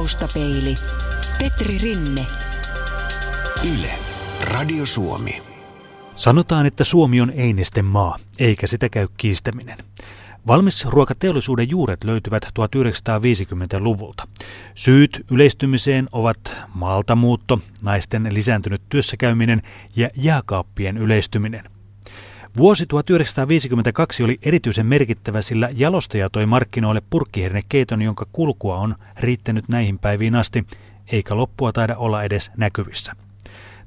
Taustapeili. Petri Rinne. Yle. Radio Suomi. Sanotaan, että Suomi on einesten maa, eikä sitä käy kiistäminen. Valmisruokateollisuuden juuret löytyvät 1950-luvulta. Syyt yleistymiseen ovat maaltamuutto, naisten lisääntynyt työssäkäyminen ja jääkaappien yleistyminen. Vuosi 1952 oli erityisen merkittävä, sillä jalostaja toi markkinoille purkkihernekeiton, jonka kulkua on riittänyt näihin päiviin asti, eikä loppua taida olla edes näkyvissä.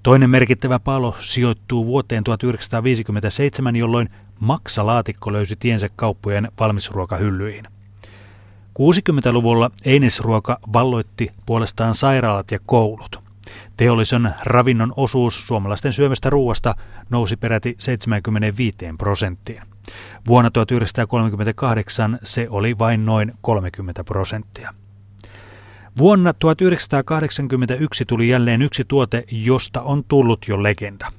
Toinen merkittävä palo sijoittuu vuoteen 1957, jolloin maksalaatikko löysi tiensä kauppojen valmisruokahyllyihin. 60-luvulla einesruoka valloitti puolestaan sairaalat ja koulut. Teollisen ravinnon osuus suomalaisten syömästä ruoasta nousi peräti 75 prosenttiin. Vuonna 1938 se oli vain noin 30 prosenttia. Vuonna 1981 tuli jälleen yksi tuote, josta on tullut jo legenda.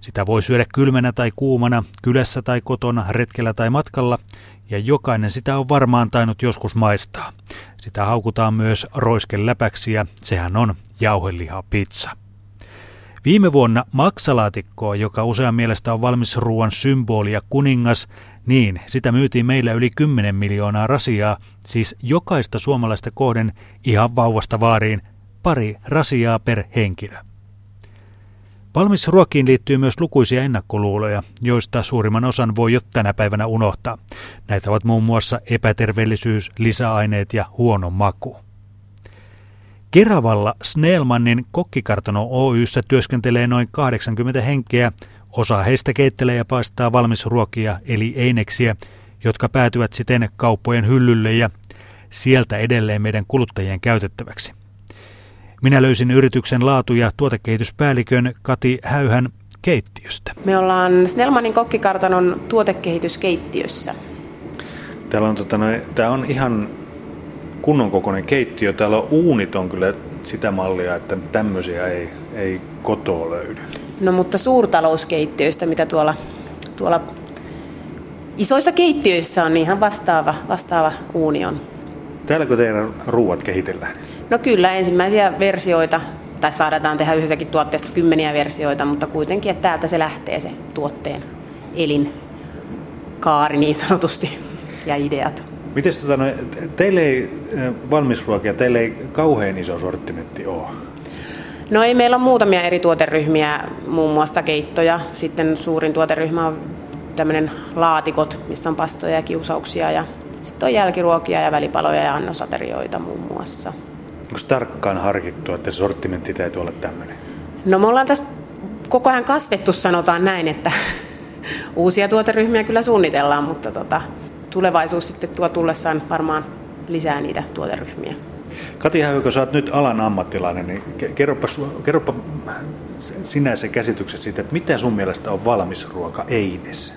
Sitä voi syödä kylmänä tai kuumana, kylässä tai kotona, retkellä tai matkalla, ja jokainen sitä on varmaan tainnut joskus maistaa. Sitä haukutaan myös roiskeläpäksi ja sehän on jauheliha pizza. Viime vuonna maksalaatikkoa, joka usean mielestä on valmis ruoan symboli ja kuningas, niin sitä myytiin meillä yli 10 miljoonaa rasiaa, siis jokaista suomalaista kohden ihan vauvasta vaariin pari rasiaa per henkilö. Valmisruokiin liittyy myös lukuisia ennakkoluuloja, joista suurimman osan voi jo tänä päivänä unohtaa. Näitä ovat muun muassa epäterveellisyys, lisäaineet ja huono maku. Keravalla Snellmannin kokkikartano Oyssä työskentelee noin 80 henkeä. Osa heistä keittelee ja paistaa valmisruokia eli eineksiä, jotka päätyvät siten kauppojen hyllylle ja sieltä edelleen meidän kuluttajien käytettäväksi. Minä löysin yrityksen laatu- ja tuotekehityspäällikön Kati Häyhän keittiöstä. Me ollaan Snellmanin kokkikartanon tuotekehityskeittiössä. Täällä on, tota, noin, tää on ihan kunnon kokoinen keittiö. Täällä on uunit on kyllä sitä mallia, että tämmöisiä ei, ei kotoa löydy. No mutta suurtalouskeittiöistä, mitä tuolla, tuolla isoissa keittiöissä on, niin ihan vastaava, vastaava uuni on. Täälläkö teidän ruuat kehitellään? No kyllä, ensimmäisiä versioita, tai saadaan tehdä yhdessäkin tuotteesta kymmeniä versioita, mutta kuitenkin, että täältä se lähtee se tuotteen elinkaari niin sanotusti ja ideat. Miten tota, no, teille ei valmisruokia, teille ei kauhean iso sortimentti ole? No ei, meillä on muutamia eri tuoteryhmiä, muun muassa keittoja. Sitten suurin tuoteryhmä on tämmöinen laatikot, missä on pastoja ja kiusauksia ja sitten on jälkiruokia ja välipaloja ja annosaterioita muun muassa. Onko tarkkaan harkittu, että sortimentti täytyy olla tämmöinen? No me ollaan tässä koko ajan kasvettu, sanotaan näin, että uusia tuoteryhmiä kyllä suunnitellaan, mutta tota, tulevaisuus sitten tuo tullessaan varmaan lisää niitä tuoteryhmiä. Kati Häykö, sä oot nyt alan ammattilainen, niin kerropa, kerropa sinä se käsitykset siitä, että mitä sun mielestä on valmis ruoka eines?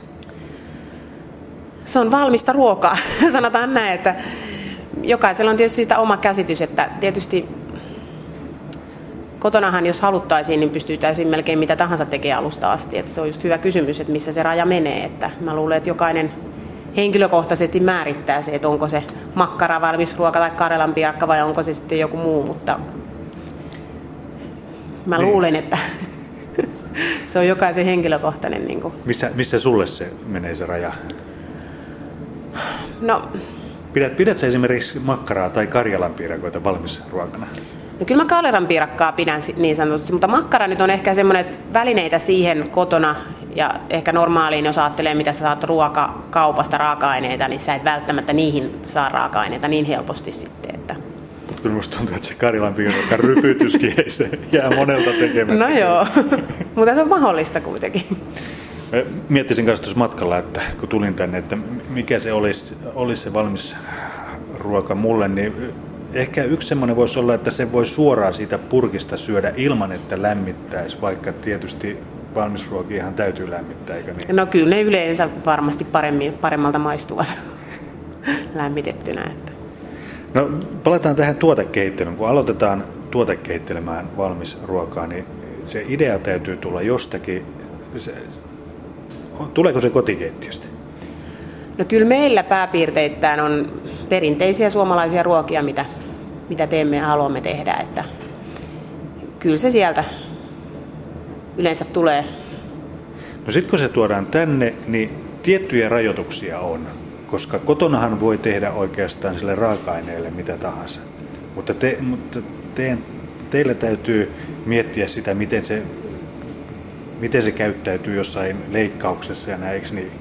Se on valmista ruokaa, sanotaan näin, että jokaisella on tietysti sitä oma käsitys, että tietysti kotonahan jos haluttaisiin, niin pystyttäisiin melkein mitä tahansa tekemään alusta asti. Että se on just hyvä kysymys, että missä se raja menee. Että mä luulen, että jokainen henkilökohtaisesti määrittää se, että onko se makkara, valmis ruoka tai karelan piirakka vai onko se sitten joku muu, mutta mä niin. luulen, että se on jokaisen henkilökohtainen. Niin kuin. Missä, missä sulle se menee se raja? No, Pidät, pidät sä esimerkiksi makkaraa tai karjalan piirakoita valmis ruokana? No kyllä mä karjalan piirakkaa pidän niin sanotusti, mutta makkara nyt on ehkä semmoinen välineitä siihen kotona ja ehkä normaaliin, jos ajattelee, mitä sä saat ruokakaupasta raaka-aineita, niin sä et välttämättä niihin saa raaka-aineita niin helposti sitten. Että... Mutta kyllä musta tuntuu, että se Karilan piirakka rypytyskin ei se jää monelta tekemättä. No joo, mutta se on mahdollista kuitenkin. Miettisin kanssa tuossa matkalla, että kun tulin tänne, että mikä se olisi, olisi se valmis ruoka mulle, niin ehkä yksi semmoinen voisi olla, että se voi suoraan siitä purkista syödä ilman, että lämmittäisi, vaikka tietysti valmisruokiahan täytyy lämmittää, eikö niin? No kyllä ne yleensä varmasti paremmin, paremmalta maistuvat lämmitettynä. Että. No palataan tähän tuotekeittelyyn. Kun aloitetaan tuotekehittelemään valmis ruokaa, niin se idea täytyy tulla jostakin. Se, Tuleeko se kotikeittiöstä? No kyllä meillä pääpiirteittäin on perinteisiä suomalaisia ruokia, mitä mitä teemme ja haluamme tehdä. Että kyllä se sieltä yleensä tulee. No sitten kun se tuodaan tänne, niin tiettyjä rajoituksia on, koska kotonahan voi tehdä oikeastaan sille raaka-aineelle mitä tahansa. Mutta, te, mutta te, teillä täytyy miettiä sitä, miten se, miten se käyttäytyy jossain leikkauksessa ja näin, eikö niin?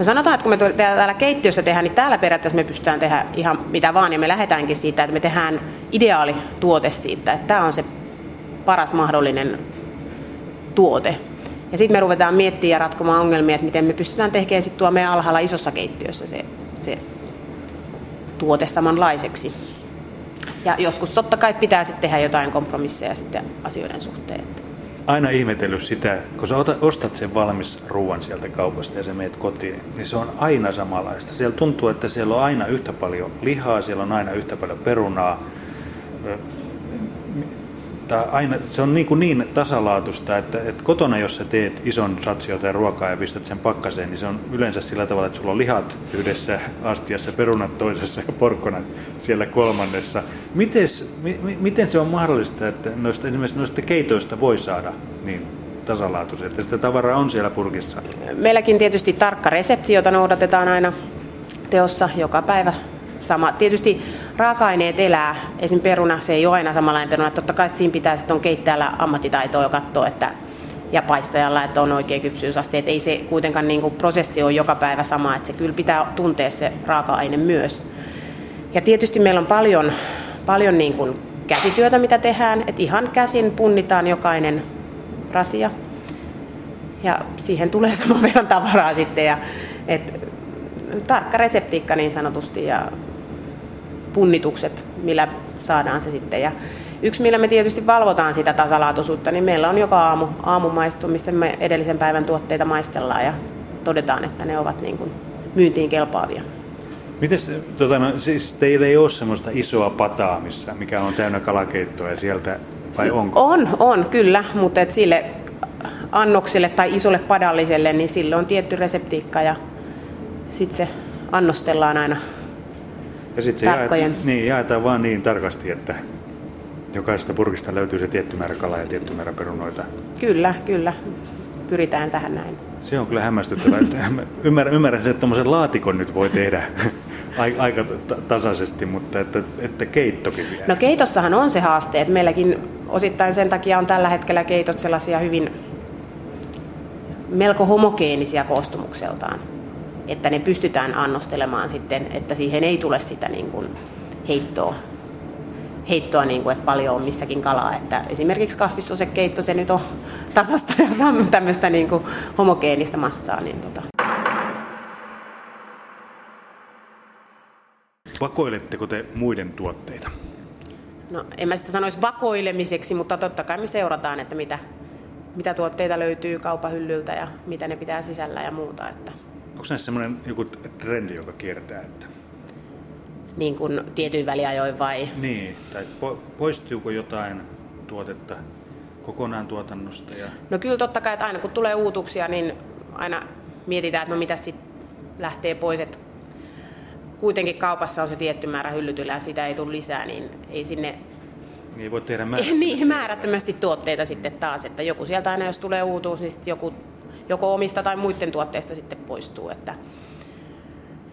No sanotaan, että kun me täällä keittiössä tehdään, niin täällä periaatteessa me pystytään tehdä ihan mitä vaan, ja me lähdetäänkin siitä, että me tehdään ideaali tuote siitä, että tämä on se paras mahdollinen tuote. Ja sitten me ruvetaan miettimään ja ratkomaan ongelmia, että miten me pystytään tekemään sitten tuo meidän alhaalla isossa keittiössä se, se tuote samanlaiseksi. Ja joskus totta kai pitää sitten tehdä jotain kompromisseja sitten asioiden suhteen. Aina ihmetellyt sitä, kun sä ostat sen valmis ruoan sieltä kaupasta ja sä meet kotiin, niin se on aina samanlaista. Siellä tuntuu, että siellä on aina yhtä paljon lihaa, siellä on aina yhtä paljon perunaa, että aina, se on niin, kuin niin tasalaatusta, että, että kotona jos sä teet ison satsia tai ruokaa ja pistät sen pakkaseen, niin se on yleensä sillä tavalla, että sulla on lihat yhdessä astiassa, perunat toisessa ja porkkonat siellä kolmannessa. Mites, mi, miten se on mahdollista, että noista, esimerkiksi noista keitoista voi saada niin tasalaatuisia, että sitä tavaraa on siellä purkissa? Meilläkin tietysti tarkka resepti, jota noudatetaan aina teossa joka päivä sama. Tietysti raaka-aineet elää, esim. peruna, se ei ole aina samanlainen peruna. Totta kai siinä pitää sitten on keittäjällä ammattitaitoa katsoa, että ja paistajalla, että on oikea kypsyysaste. Että ei se kuitenkaan niin kuin, prosessi ole joka päivä sama, että se kyllä pitää tuntea se raaka-aine myös. Ja tietysti meillä on paljon, paljon niin kuin käsityötä, mitä tehdään, että ihan käsin punnitaan jokainen rasia. Ja siihen tulee saman verran tavaraa sitten. Ja, et, tarkka reseptiikka niin sanotusti ja punnitukset, millä saadaan se sitten. Ja yksi, millä me tietysti valvotaan sitä tasalaatuisuutta, niin meillä on joka aamu aamumaistu, missä me edellisen päivän tuotteita maistellaan ja todetaan, että ne ovat niin kuin myyntiin kelpaavia. Mites, tota, no, siis teillä ei ole semmoista isoa pataa, missä, mikä on täynnä kalakeittoa ja sieltä, vai onko? On, on kyllä, mutta et sille annokselle tai isolle padalliselle, niin sille on tietty reseptiikka ja sitten se annostellaan aina ja sitten se jaetaan, niin, jaetaan vaan niin tarkasti, että jokaisesta purkista löytyy se tietty määrä kalaa ja tietty määrä perunoita. Kyllä, kyllä. Pyritään tähän näin. Se on kyllä hämmästyttävää. ymmärrän, ymmärrän sen, että tuommoisen laatikon nyt voi tehdä aika tasaisesti, mutta että, että keittokin vielä. No keitossahan on se haaste, että meilläkin osittain sen takia on tällä hetkellä keitot sellaisia hyvin melko homogeenisia koostumukseltaan että ne pystytään annostelemaan sitten, että siihen ei tule sitä niin kuin heittoa, heittoa niin kuin, että paljon on missäkin kalaa. Että esimerkiksi kasvissosekeitto, se nyt on tasasta ja tämmöistä niin kuin homogeenista massaa. Niin tota. Vakoiletteko te muiden tuotteita? No en mä sitä sanoisi vakoilemiseksi, mutta totta kai me seurataan, että mitä, mitä tuotteita löytyy kaupahyllyltä ja mitä ne pitää sisällä ja muuta. Että Onko näissä semmoinen joku trendi, joka kiertää? Että... Niin kuin tietyin väliajoin vai? Niin, tai po- poistuuko jotain tuotetta kokonaan tuotannosta? Ja... No kyllä totta kai, että aina kun tulee uutuksia, niin aina mietitään, että no mitä sitten lähtee pois, että kuitenkin kaupassa on se tietty määrä hyllytyllä ja sitä ei tule lisää, niin ei sinne niin voi tehdä määrättömästi. niin, määrättömästi tuotteita sitten taas, että joku sieltä aina jos tulee uutuus, niin sitten joku joko omista tai muiden tuotteista sitten poistuu. Että,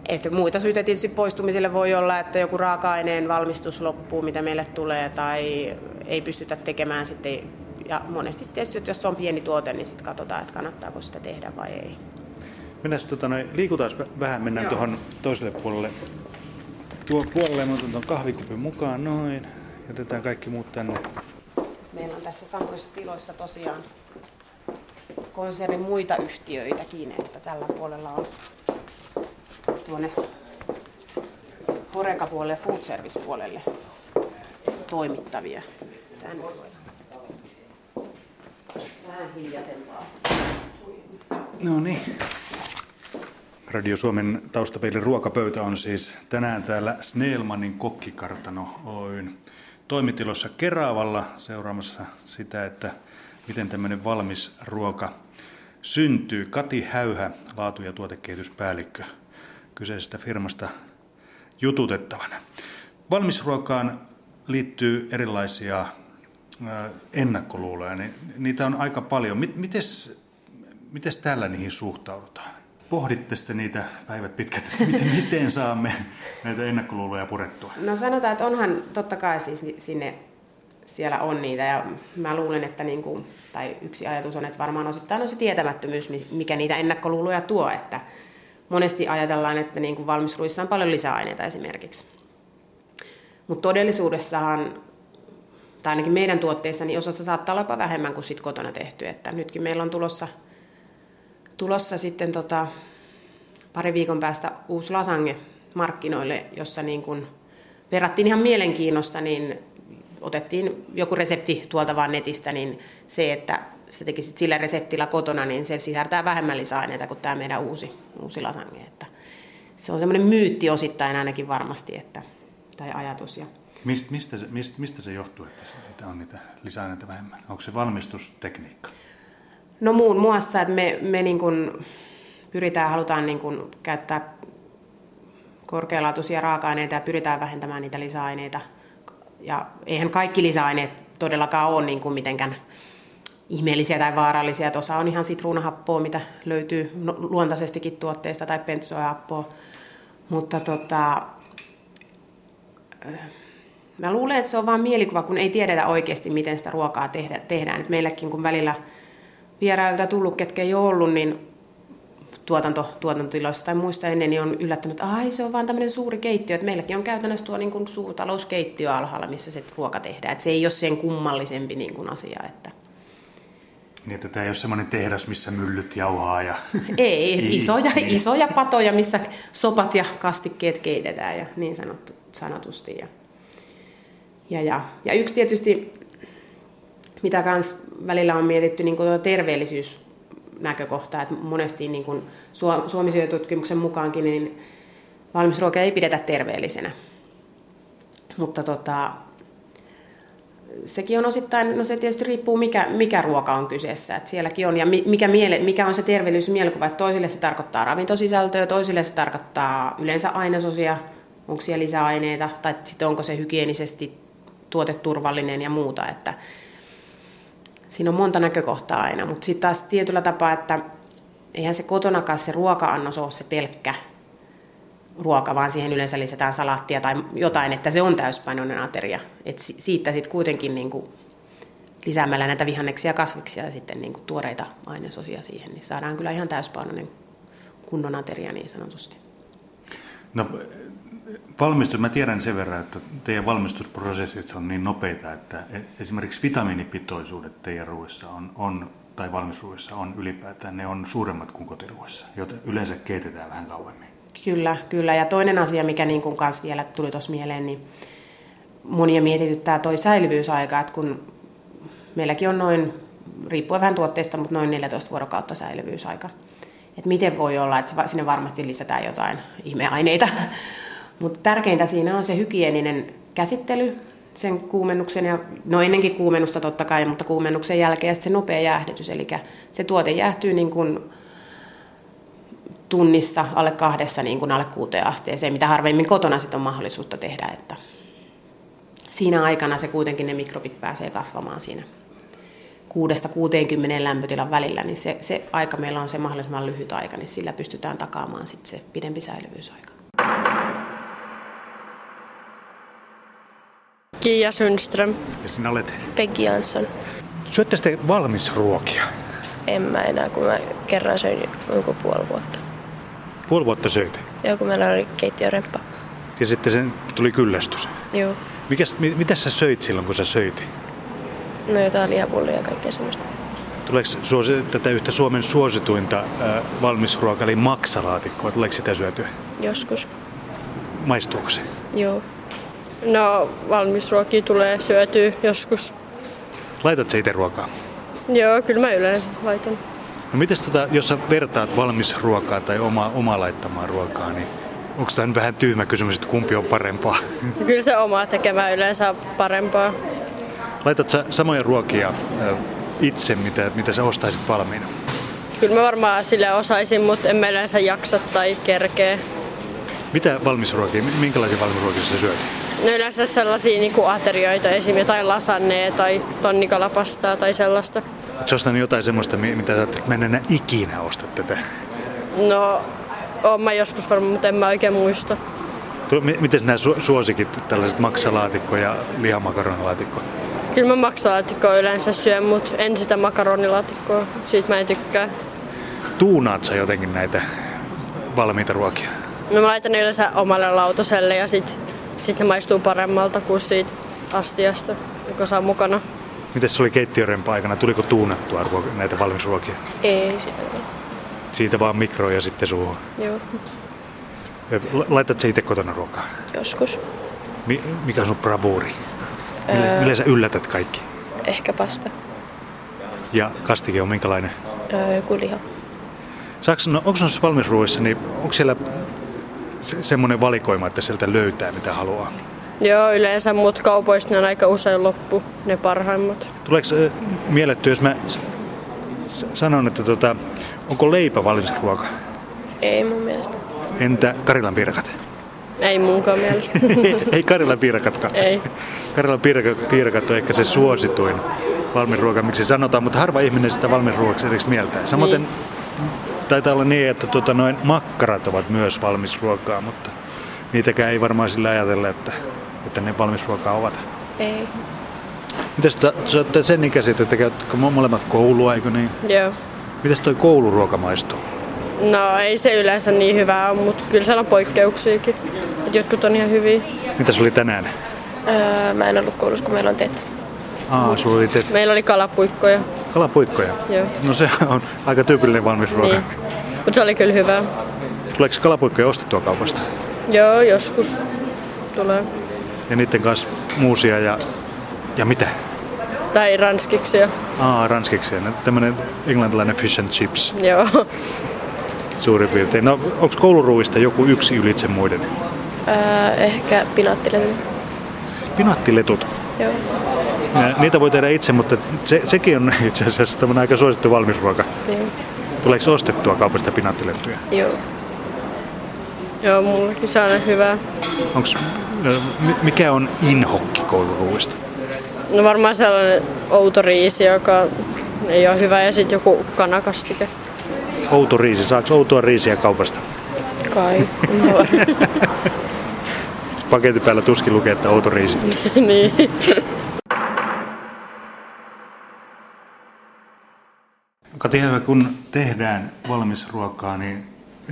että muita syitä tietysti poistumiselle voi olla, että joku raaka-aineen valmistus loppuu, mitä meille tulee, tai ei pystytä tekemään sitten. Ja monesti tietysti, että jos on pieni tuote, niin sitten katsotaan, että kannattaako sitä tehdä vai ei. Mennään tota, noin, liikutaan vähän, mennään tuohon toiselle puolelle. Tuo puolelle mä otan tuon kahvikupin mukaan, noin. Jätetään kaikki muut tänne. Meillä on tässä samoissa tiloissa tosiaan konsernin muita yhtiöitäkin, että tällä puolella on tuonne Horeca-puolelle ja food service-puolelle toimittavia. Tänne. No niin. Radio Suomen taustapeilin ruokapöytä on siis tänään täällä Snellmanin kokkikartano Oyn toimitilossa Keravalla seuraamassa sitä, että miten tämmöinen valmis ruoka syntyy. Kati Häyhä, laatu- ja tuotekehityspäällikkö kyseisestä firmasta jututettavana. Valmisruokaan liittyy erilaisia ennakkoluuloja, niin niitä on aika paljon. Mites, mites täällä niihin suhtaudutaan? Pohditte sitten niitä päivät pitkät, miten, miten saamme näitä ennakkoluuloja purettua? No sanotaan, että onhan totta kai siis sinne siellä on niitä ja mä luulen, että niin kuin, tai yksi ajatus on, että varmaan osittain on se tietämättömyys, mikä niitä ennakkoluuloja tuo, että monesti ajatellaan, että niin kuin valmisruissa on paljon lisäaineita esimerkiksi. Mutta todellisuudessahan, tai ainakin meidän tuotteissa, niin osassa saattaa olla jopa vähemmän kuin sit kotona tehty. Että nytkin meillä on tulossa, tulossa sitten tota, pari viikon päästä uusi lasange markkinoille, jossa niin kun verrattiin ihan mielenkiinnosta, niin otettiin joku resepti tuolta vaan netistä, niin se, että se tekisit sillä reseptillä kotona, niin se sisältää vähemmän lisäaineita kuin tämä meidän uusi, uusi lasange. Että se on semmoinen myytti osittain ainakin varmasti, että, tai ajatus. Ja Mist, mistä, mistä, mistä se johtuu, että on niitä lisäaineita vähemmän? Onko se valmistustekniikka? No muun muassa, että me, me niin kuin pyritään, halutaan niin kuin käyttää korkealaatuisia raaka-aineita ja pyritään vähentämään niitä lisäaineita. Ja eihän kaikki lisäaineet todellakaan ole niin kuin mitenkään ihmeellisiä tai vaarallisia. Osa on ihan sitruunahappoa, mitä löytyy luontaisestikin tuotteista, tai pentsoahappoa. Mutta tota, mä luulen, että se on vain mielikuva, kun ei tiedetä oikeasti, miten sitä ruokaa tehdä, tehdään. Et meillekin, kun välillä vierailta tullut, ketkä ei ole ollut, niin tuotanto, tuotantotiloissa tai muista ennen, niin on yllättänyt, että ai se on vaan tämmöinen suuri keittiö, että meilläkin on käytännössä tuo niin kuin suurtalouskeittiö alhaalla, missä se ruoka tehdään. Että se ei ole sen kummallisempi niin kuin asia. Että... Niin, että tämä ei ole semmoinen tehdas, missä myllyt jauhaa. Ja... Ei, isoja, niin. isoja patoja, missä sopat ja kastikkeet keitetään ja niin sanottu, sanotusti. Ja, ja, ja, ja yksi tietysti, mitä kans välillä on mietitty, niin terveellisyys näkökohta, että monesti niin kuin suomi tutkimuksen mukaankin niin valmisruokaa ei pidetä terveellisenä. Mutta tota, sekin on osittain, no se tietysti riippuu mikä, mikä ruoka on kyseessä. että sielläkin on, ja mikä, miele, mikä on se terveellisyysmielikuva, että toisille se tarkoittaa ravintosisältöä, toisille se tarkoittaa yleensä ainesosia, onko siellä lisäaineita, tai sitten onko se hygienisesti tuoteturvallinen ja muuta. Että siinä on monta näkökohtaa aina, mutta sitten taas tietyllä tapaa, että eihän se kotonakaan se ruoka-annos ole se pelkkä ruoka, vaan siihen yleensä lisätään salaattia tai jotain, että se on täyspainoinen ateria. Et siitä sitten kuitenkin niin kuin lisäämällä näitä vihanneksia, kasviksia ja sitten niin kuin tuoreita ainesosia siihen, niin saadaan kyllä ihan täyspainoinen kunnon ateria niin sanotusti. No valmistus, mä tiedän sen verran, että teidän valmistusprosessit on niin nopeita, että e- esimerkiksi vitamiinipitoisuudet teidän ruuissa on, on tai valmisruuissa on ylipäätään, ne on suuremmat kuin kotiruuissa, joten yleensä keitetään vähän kauemmin. Kyllä, kyllä. Ja toinen asia, mikä niin kuin kanssa vielä tuli tuossa mieleen, niin monia mietityttää toi säilyvyysaika, että kun meilläkin on noin, riippuen vähän tuotteista, mutta noin 14 vuorokautta säilyvyysaika. Että miten voi olla, että sinne varmasti lisätään jotain ihmeaineita. Mutta tärkeintä siinä on se hygieninen käsittely, sen kuumennuksen ja, no ennenkin kuumennusta totta kai, mutta kuumennuksen jälkeen se nopea jäähdytys. Eli se tuote jäähtyy niin kuin tunnissa alle kahdessa niin kuin alle kuuteen asteeseen, mitä harvemmin kotona sitten on mahdollisuutta tehdä. Että siinä aikana se kuitenkin ne mikrobit pääsee kasvamaan siinä 6-60 lämpötilan välillä, niin se, se aika meillä on se mahdollisimman lyhyt aika, niin sillä pystytään takaamaan sitten se pidempi säilyvyysaika. Kiia Sundström. Ja sinä olet? Peggy Jansson. Syötte sitten valmisruokia? En mä enää, kun mä kerran söin joku puoli vuotta. Puoli vuotta söit? Joo, kun meillä oli keittiöremppa. Ja sitten sen tuli kyllästys? Joo. Mikäs, mitä sä söit silloin, kun sä söit? No jotain lihapullia ja kaikkea semmoista. Tuleeko suosi, tätä yhtä Suomen suosituinta äh, valmisruokaa, eli maksalaatikkoa, tuleeko sitä syötyä? Joskus. Maistuuko se? Joo. No valmisruokia tulee syötyä joskus. Laitat itse ruokaa? Joo, kyllä mä yleensä laitan. No mites tota, jos sä vertaat valmisruokaa tai oma, oma laittamaa ruokaa, niin onko tämä vähän tyhmä kysymys, että kumpi on parempaa? Kyllä se oma tekemä yleensä on parempaa. Laitat sä samoja ruokia itse, mitä, mitä sä ostaisit valmiina? Kyllä mä varmaan sille osaisin, mutta en mä yleensä jaksa tai kerkee. Mitä valmisruokia, minkälaisia valmisruokia sä syöt? No yleensä sellaisia niin kuin aterioita, esim. jotain lasannea tai tonnikalapastaa tai sellaista. Oletko ostanut jotain semmoista, mi- mitä sä ajattelet, että mä en enää ikinä osta tätä? No, oon mä joskus varmaan, mutta en mä oikein muista. Miten nämä su- suosikit, tällaiset maksalaatikko ja lihamakaronilaatikko? Kyllä mä maksalaatikkoa yleensä syön, mutta en sitä makaronilaatikkoa. Siitä mä en tykkää. Tuunaat sä jotenkin näitä valmiita ruokia? No mä laitan ne yleensä omalle lautaselle ja sit, sit ne maistuu paremmalta kuin siitä astiasta, joka saa mukana. Miten se oli keittiörempa aikana? Tuliko tuunattua näitä valmisruokia? Ei sitä. Siitä vaan mikroon ja sitten suuhun. Joo, la- Laitat sä itse kotona ruokaa? joskus. Mi- mikä on sun bravuuri? Millä, millä sä yllätät kaikki? Ehkä pasta. Ja kastike on minkälainen? Öö, joku liha. Saaks, no, onko noissa valmisruuissa, niin onko siellä se, semmoinen valikoima, että sieltä löytää mitä haluaa? Joo, yleensä, mutta kaupoista ne on aika usein loppu, ne parhaimmat. Tuleeko äh, mielletty, jos mä sanon, että tota, onko leipä valmis ruoka? Ei mun mielestä. Entä Karilan piirakat? Ei munkaan mielestä. Ei Karilan piirakatkaan. Ei. Karilan piirakat, piirakat on ehkä se suosituin valmisruoka, miksi sanotaan, mutta harva ihminen sitä valmisruokaksi edes mieltää. Samoin Niin. Taitaa olla niin, että tota, noin makkarat ovat myös valmisruokaa, mutta niitäkään ei varmaan sillä ajatella, että, että ne valmisruokaa ovat. Ei. Mitäs te, te olette sen ikäiset, että käyttäkö molemmat koulua, eikö niin? Joo. Mitäs toi kouluruoka maistuu? No ei se yleensä niin hyvää ole, mutta kyllä siellä on poikkeuksiakin. Et jotkut on ihan hyviä. Mitäs oli tänään? Öö, mä en ollut koulussa, kun meillä on TET. Aa, sulla oli te- Meillä oli kalapuikkoja. Kalapuikkoja. Joo. No se on aika tyypillinen valmisruoka. Niin. Mutta se oli kyllä hyvää. Tuleeko kalapuikkoja ostettua kaupasta? Joo, joskus tulee. Ja niiden kanssa muusia ja, ja mitä? Tai ranskiksi jo. Aa, ranskiksi. No, tämmönen englantilainen fish and chips Joo. suurin piirtein. No, onko kouluruuista joku yksi ylitse muiden? Öö, ehkä pinaattiletut. Pinaattiletut. Joo. Ja Niitä voi tehdä itse, mutta se, sekin on itse asiassa tämmöinen aika suosittu valmisruoka. Joo. Tuleeko ostettua kaupasta pinaattilettuja? Joo. Joo, mullakin se on hyvää. Onks, mikä on inhokki kouluruuista? No varmaan sellainen outo riisi, joka ei ole hyvä ja sitten joku kanakastike. Outo riisi. Saako outoa riisiä kaupasta? Kai. No. Paketin päällä tuskin lukee, että outo riisi. niin. Kati, kun tehdään valmisruokaa, niin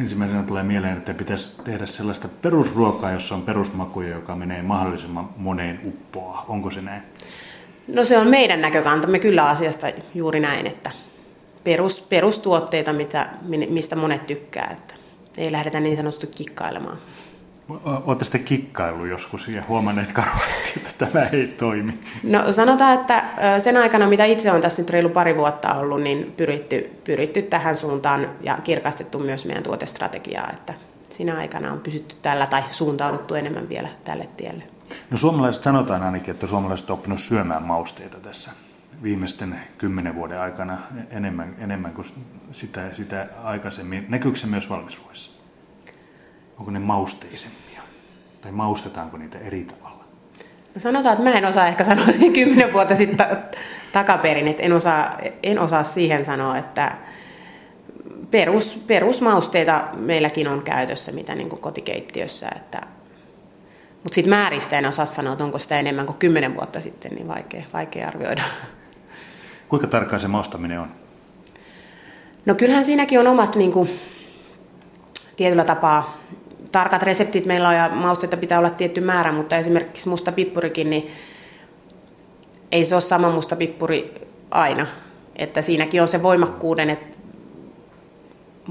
ensimmäisenä tulee mieleen, että pitäisi tehdä sellaista perusruokaa, jossa on perusmakuja, joka menee mahdollisimman moneen uppoa. Onko se näin? No se on meidän näkökantamme kyllä asiasta juuri näin, että perus, perustuotteita, mitä, mistä monet tykkää, että ei lähdetä niin sanotusti kikkailemaan. Olette sitten kikkailu joskus ja huomanneet karvasti, että tämä ei toimi. No sanotaan, että sen aikana, mitä itse on tässä nyt reilu pari vuotta ollut, niin pyritty, pyritty tähän suuntaan ja kirkastettu myös meidän tuotestrategiaa, että siinä aikana on pysytty tällä tai suuntauduttu enemmän vielä tälle tielle. No suomalaiset sanotaan ainakin, että suomalaiset on oppinut syömään mausteita tässä viimeisten kymmenen vuoden aikana enemmän, enemmän kuin sitä, sitä aikaisemmin. Näkyykö se myös valmisruoissa? Onko ne mausteisempia? Tai maustetaanko niitä eri tavalla? No sanotaan, että mä en osaa ehkä sanoa kymmenen vuotta sitten ta- takaperin, että en osaa, en osaa siihen sanoa, että perus, perusmausteita meilläkin on käytössä, mitä niin kuin kotikeittiössä, että mutta sitten määristä en osaa sanoa, että onko sitä enemmän kuin kymmenen vuotta sitten, niin vaikea, vaikea arvioida. Kuinka tarkkaan se maustaminen on? No kyllähän siinäkin on omat niin kuin, tietyllä tapaa tarkat reseptit meillä on ja mausteita pitää olla tietty määrä, mutta esimerkiksi musta pippurikin, niin ei se ole sama musta pippuri aina. Että siinäkin on se voimakkuuden, että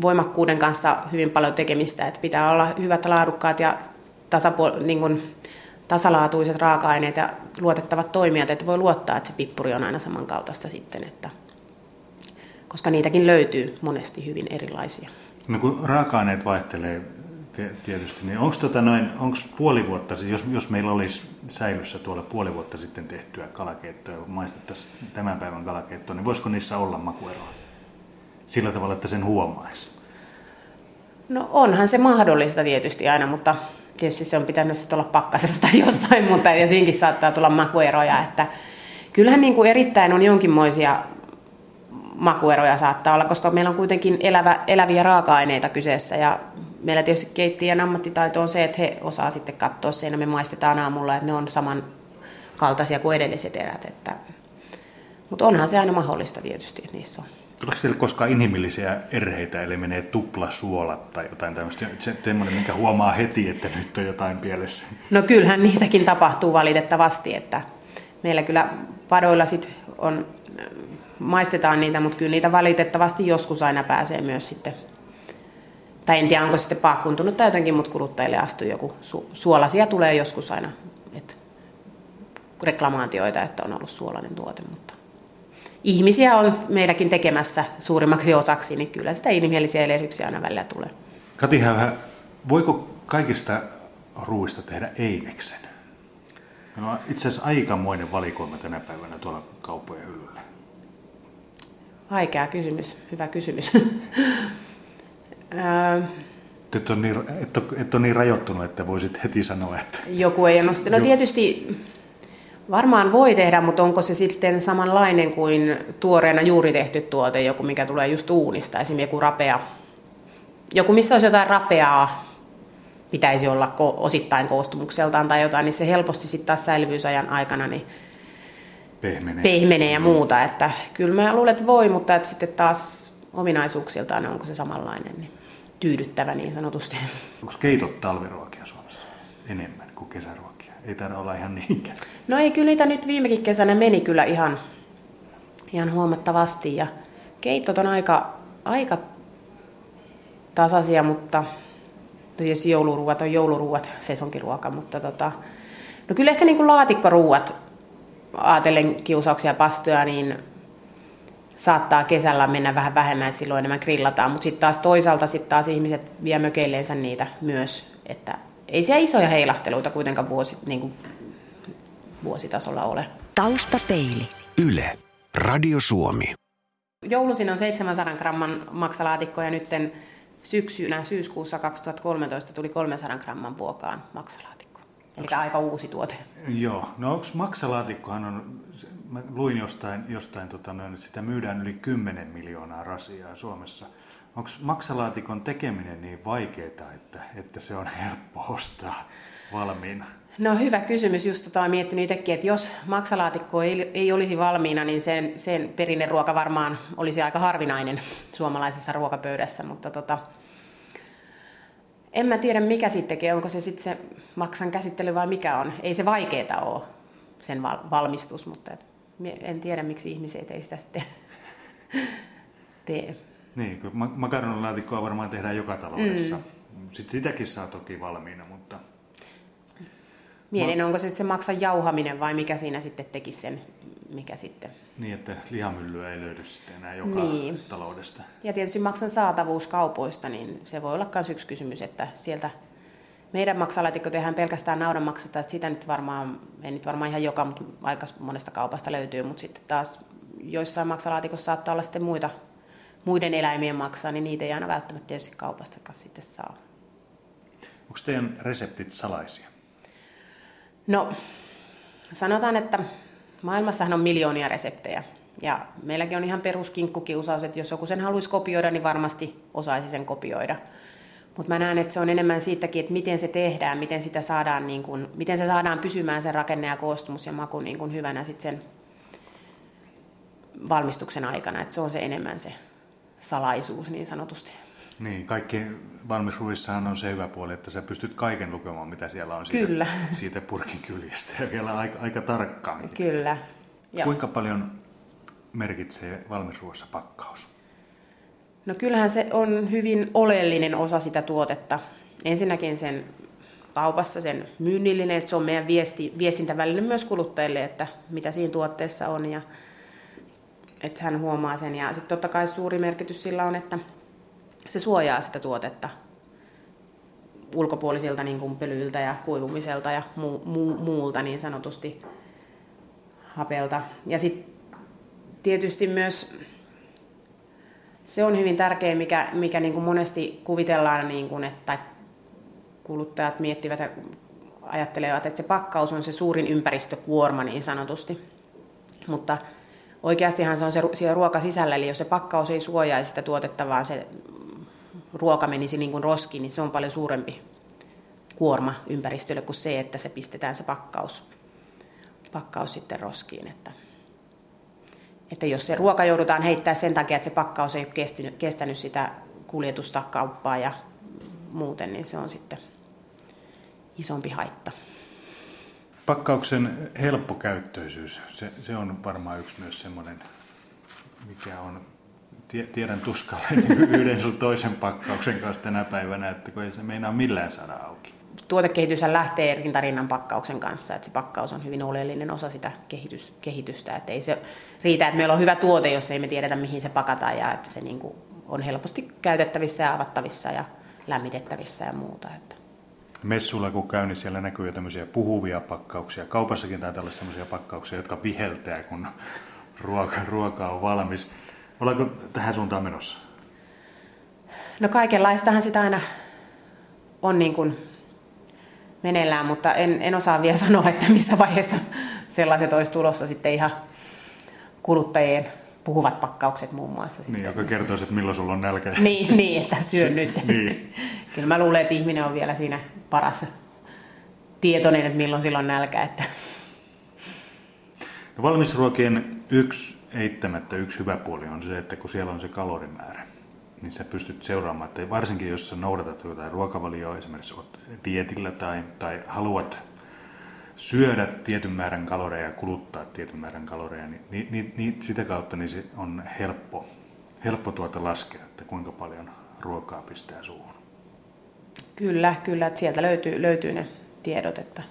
voimakkuuden kanssa hyvin paljon tekemistä, että pitää olla hyvät laadukkaat ja tasapuol- niin kuin, tasalaatuiset raaka-aineet ja luotettavat toimijat, että voi luottaa, että se pippuri on aina samankaltaista sitten, että, koska niitäkin löytyy monesti hyvin erilaisia. No kun raaka-aineet vaihtelee tietysti, niin onko tota noin, puoli vuotta, jos, jos meillä olisi säilyssä tuolla puoli vuotta sitten tehtyä kalakeittoa, maistettaisiin tämän päivän kalakeittoa, niin voisiko niissä olla makueroa? Sillä tavalla, että sen huomaisi. No onhan se mahdollista tietysti aina, mutta tietysti se on pitänyt sitten olla pakkasessa tai jossain, mutta ja siinkin saattaa tulla makueroja, että kyllähän niin kuin erittäin on jonkinmoisia makueroja saattaa olla, koska meillä on kuitenkin elävä, eläviä raaka-aineita kyseessä ja meillä tietysti keittiön ammattitaito on se, että he osaa sitten katsoa ja me maistetaan aamulla, että ne on saman kaltaisia kuin edelliset erät. Että, mutta onhan se aina mahdollista tietysti, että niissä on. Tuleeko teille koskaan inhimillisiä erheitä, eli menee tuplasuolat tai jotain tämmöistä, semmoinen, minkä huomaa heti, että nyt on jotain pielessä? No kyllähän niitäkin tapahtuu valitettavasti, että meillä kyllä padoilla sit on, maistetaan niitä, mutta kyllä niitä valitettavasti joskus aina pääsee myös sitten tai en tiedä onko sitten paakkuntunut tai jotenkin, mutta kuluttajille astuu joku su- suolasia tulee joskus aina, että reklamaatioita, että on ollut suolainen tuote, mutta ihmisiä on meilläkin tekemässä suurimmaksi osaksi, niin kyllä sitä inhimillisiä erehdyksiä aina välillä tulee. Kati Häyhä, voiko kaikista ruuista tehdä eineksen? No, itse asiassa aikamoinen valikoima tänä päivänä tuolla kauppojen hyllyllä. Vaikea kysymys, hyvä kysymys. Et ole, niin, et, ole, et ole niin rajoittunut, että voisit heti sanoa, että... Joku ei ole No tietysti varmaan voi tehdä, mutta onko se sitten samanlainen kuin tuoreena juuri tehty tuote, joku mikä tulee just uunista, esimerkiksi joku rapea. Joku, missä olisi jotain rapeaa, pitäisi olla ko- osittain koostumukseltaan tai jotain, niin se helposti sitten taas säilyysajan aikana niin pehmenee. pehmenee ja muuta. Että kyllä mä luulen, että voi, mutta että sitten taas ominaisuuksiltaan onko se samanlainen. Niin tyydyttävä niin sanotusti. Onko keitot talviruokia Suomessa enemmän kuin kesäruokia? Ei taida olla ihan niinkään. No ei, kyllä niitä nyt viimekin kesänä meni kyllä ihan, ihan huomattavasti. Ja keitot on aika, aika tasaisia, mutta tietysti jouluruuat on jouluruuat, sesonkiruoka, mutta tota, no kyllä ehkä niin kuin laatikkoruuat, ajatellen kiusauksia ja pastoja, niin saattaa kesällä mennä vähän vähemmän, silloin enemmän grillataan, mutta sitten taas toisaalta sit taas ihmiset vie mökeilleensä niitä myös, että ei siellä isoja heilahteluita kuitenkaan vuosi, niin kuin vuositasolla ole. Taustapeili. Yle. Radio Suomi. Joulusin on 700 gramman maksalaatikko ja nyt syksynä syyskuussa 2013 tuli 300 gramman vuokaan maksalaatikko. Eli aika uusi tuote. Joo. No onko maksalaatikkohan on, mä luin jostain, jostain tota, että sitä myydään yli 10 miljoonaa rasiaa Suomessa. Onko maksalaatikon tekeminen niin vaikeaa, että, että se on helppo ostaa valmiina? No hyvä kysymys. Just tota, olen miettinyt itsekin, että jos maksalaatikko ei, ei olisi valmiina, niin sen, sen perinneruoka varmaan olisi aika harvinainen suomalaisessa ruokapöydässä. Mutta tota, en mä tiedä, mikä sitten tekee. Onko se sitten se maksan käsittely vai mikä on. Ei se vaikeeta ole, sen val- valmistus, mutta en tiedä, miksi ihmiset ei sitä sitten tee. Niin, kun makaronilaatikkoa varmaan tehdään joka taloudessa. Mm. Sitten sitäkin saa toki valmiina, mutta... Mietin, Ma... onko se se maksan jauhaminen vai mikä siinä sitten teki sen, mikä sitten... Niin, että lihamyllyä ei löydy sitten enää joka niin. taloudesta. Ja tietysti maksan saatavuus kaupoista, niin se voi olla myös yksi kysymys, että sieltä meidän maksalaatikko tehdään pelkästään naudanmaksasta, että sitä nyt varmaan, ei nyt varmaan ihan joka, mutta aika monesta kaupasta löytyy, mutta sitten taas joissain maksalaatikossa saattaa olla sitten muita, muiden eläimien maksaa, niin niitä ei aina välttämättä tietysti kaupasta sitten saa. Onko teidän reseptit salaisia? No, sanotaan, että maailmassahan on miljoonia reseptejä. Ja meilläkin on ihan peruskinkkukiusaus, että jos joku sen haluaisi kopioida, niin varmasti osaisi sen kopioida. Mutta mä näen, että se on enemmän siitäkin, että miten se tehdään, miten sitä saadaan, niin kun, miten se saadaan pysymään sen rakenne ja koostumus ja maku niin kun hyvänä sit sen valmistuksen aikana. Että se on se enemmän se salaisuus niin sanotusti. Niin, kaikki valmisruissahan on se hyvä puoli, että sä pystyt kaiken lukemaan, mitä siellä on siitä, Kyllä. siitä purkin kyljestä ja vielä aika, aika tarkkaan. Kyllä. Joo. Kuinka paljon merkitsee valmisruoassa pakkaus? No kyllähän se on hyvin oleellinen osa sitä tuotetta. Ensinnäkin sen kaupassa sen myynnillinen, että se on meidän viesti, viestintäväline myös kuluttajille, että mitä siinä tuotteessa on ja että hän huomaa sen. Ja sitten totta kai suuri merkitys sillä on, että se suojaa sitä tuotetta ulkopuolisilta niin kuin pölyiltä ja kuivumiselta ja mu, mu, muulta niin sanotusti hapelta. Ja sitten tietysti myös se on hyvin tärkeä, mikä, mikä niin kuin monesti kuvitellaan, niin kuin, että kuluttajat miettivät ja ajattelevat, että se pakkaus on se suurin ympäristökuorma niin sanotusti. Mutta oikeastihan se on se siellä ruoka sisällä, eli jos se pakkaus ei suojaisi sitä tuotetta, vaan se ruoka menisi niin kuin roskiin, niin se on paljon suurempi kuorma ympäristölle kuin se, että se pistetään se pakkaus, pakkaus sitten roskiin. Että, että jos se ruoka joudutaan heittämään sen takia, että se pakkaus ei ole kestänyt, kestänyt sitä kuljetusta, kauppaa ja muuten, niin se on sitten isompi haitta. Pakkauksen helppokäyttöisyys, se, se on varmaan yksi myös semmoinen, mikä on, tiedän tuskalle yhden sun toisen pakkauksen kanssa tänä päivänä, että kun ei se meinaa millään saada auki. Tuotekehitys lähtee rintarinnan pakkauksen kanssa, että se pakkaus on hyvin oleellinen osa sitä kehitys, kehitystä. Että ei se riitä, että meillä on hyvä tuote, jos ei me tiedetä, mihin se pakataan ja että se niin kuin on helposti käytettävissä ja avattavissa ja lämmitettävissä ja muuta. Että messulla kun käy, niin siellä näkyy jo tämmöisiä puhuvia pakkauksia. Kaupassakin taitaa olla sellaisia pakkauksia, jotka viheltää, kun ruoka, ruoka on valmis. Ollaanko tähän suuntaan menossa? No kaikenlaistahan sitä aina on niin kuin meneillään, mutta en, en osaa vielä sanoa, että missä vaiheessa sellaiset olisi tulossa sitten ihan kuluttajien puhuvat pakkaukset muun muassa. Niin, joka kertoo, että milloin sulla on nälkä. niin, niin, että syö nyt. niin. Kyllä mä luulen, että ihminen on vielä siinä paras tietoinen, että milloin sillä on nälkä. Että. No valmisruokien yksi eittämättä yksi hyvä puoli on se, että kun siellä on se kalorimäärä, niin sä pystyt seuraamaan, että varsinkin jos sä noudatat jotain ruokavalioa, esimerkiksi olet dietillä tai, tai haluat syödä tietyn määrän kaloreja ja kuluttaa tietyn määrän kaloreja, niin, niin, niin, niin sitä kautta niin se on helppo, helppo tuota laskea, että kuinka paljon ruokaa pistää suuhun. Kyllä, kyllä, että sieltä löytyy, löytyy ne tiedot, että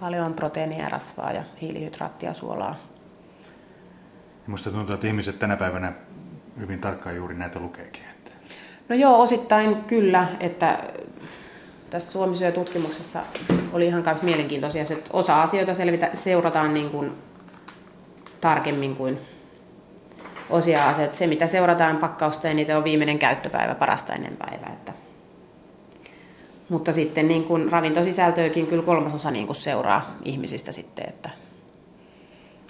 paljon proteiinia, rasvaa ja hiilihydraattia, suolaa. Minusta tuntuu, että ihmiset tänä päivänä hyvin tarkkaan juuri näitä lukeekin. Että... No joo, osittain kyllä, että tässä Suomi tutkimuksessa oli ihan myös mielenkiintoisia, että osa asioita selvitä, seurataan niin kuin tarkemmin kuin osia asioita. Se, mitä seurataan pakkausta, niin niitä on viimeinen käyttöpäivä, parasta ennen päivää. Että. Mutta sitten niin kuin ravintosisältöäkin kyllä kolmasosa niin kuin seuraa ihmisistä sitten. Että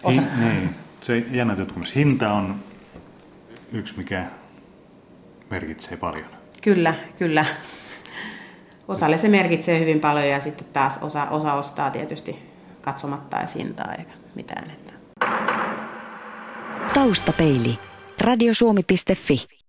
osa. Hin, niin, se jännä tutkimus. Hinta on yksi, mikä merkitsee paljon. Kyllä, kyllä osalle se merkitsee hyvin paljon ja sitten taas osa, osa ostaa tietysti katsomatta edes hintaa eikä mitään. Taustapeili. Radiosuomi.fi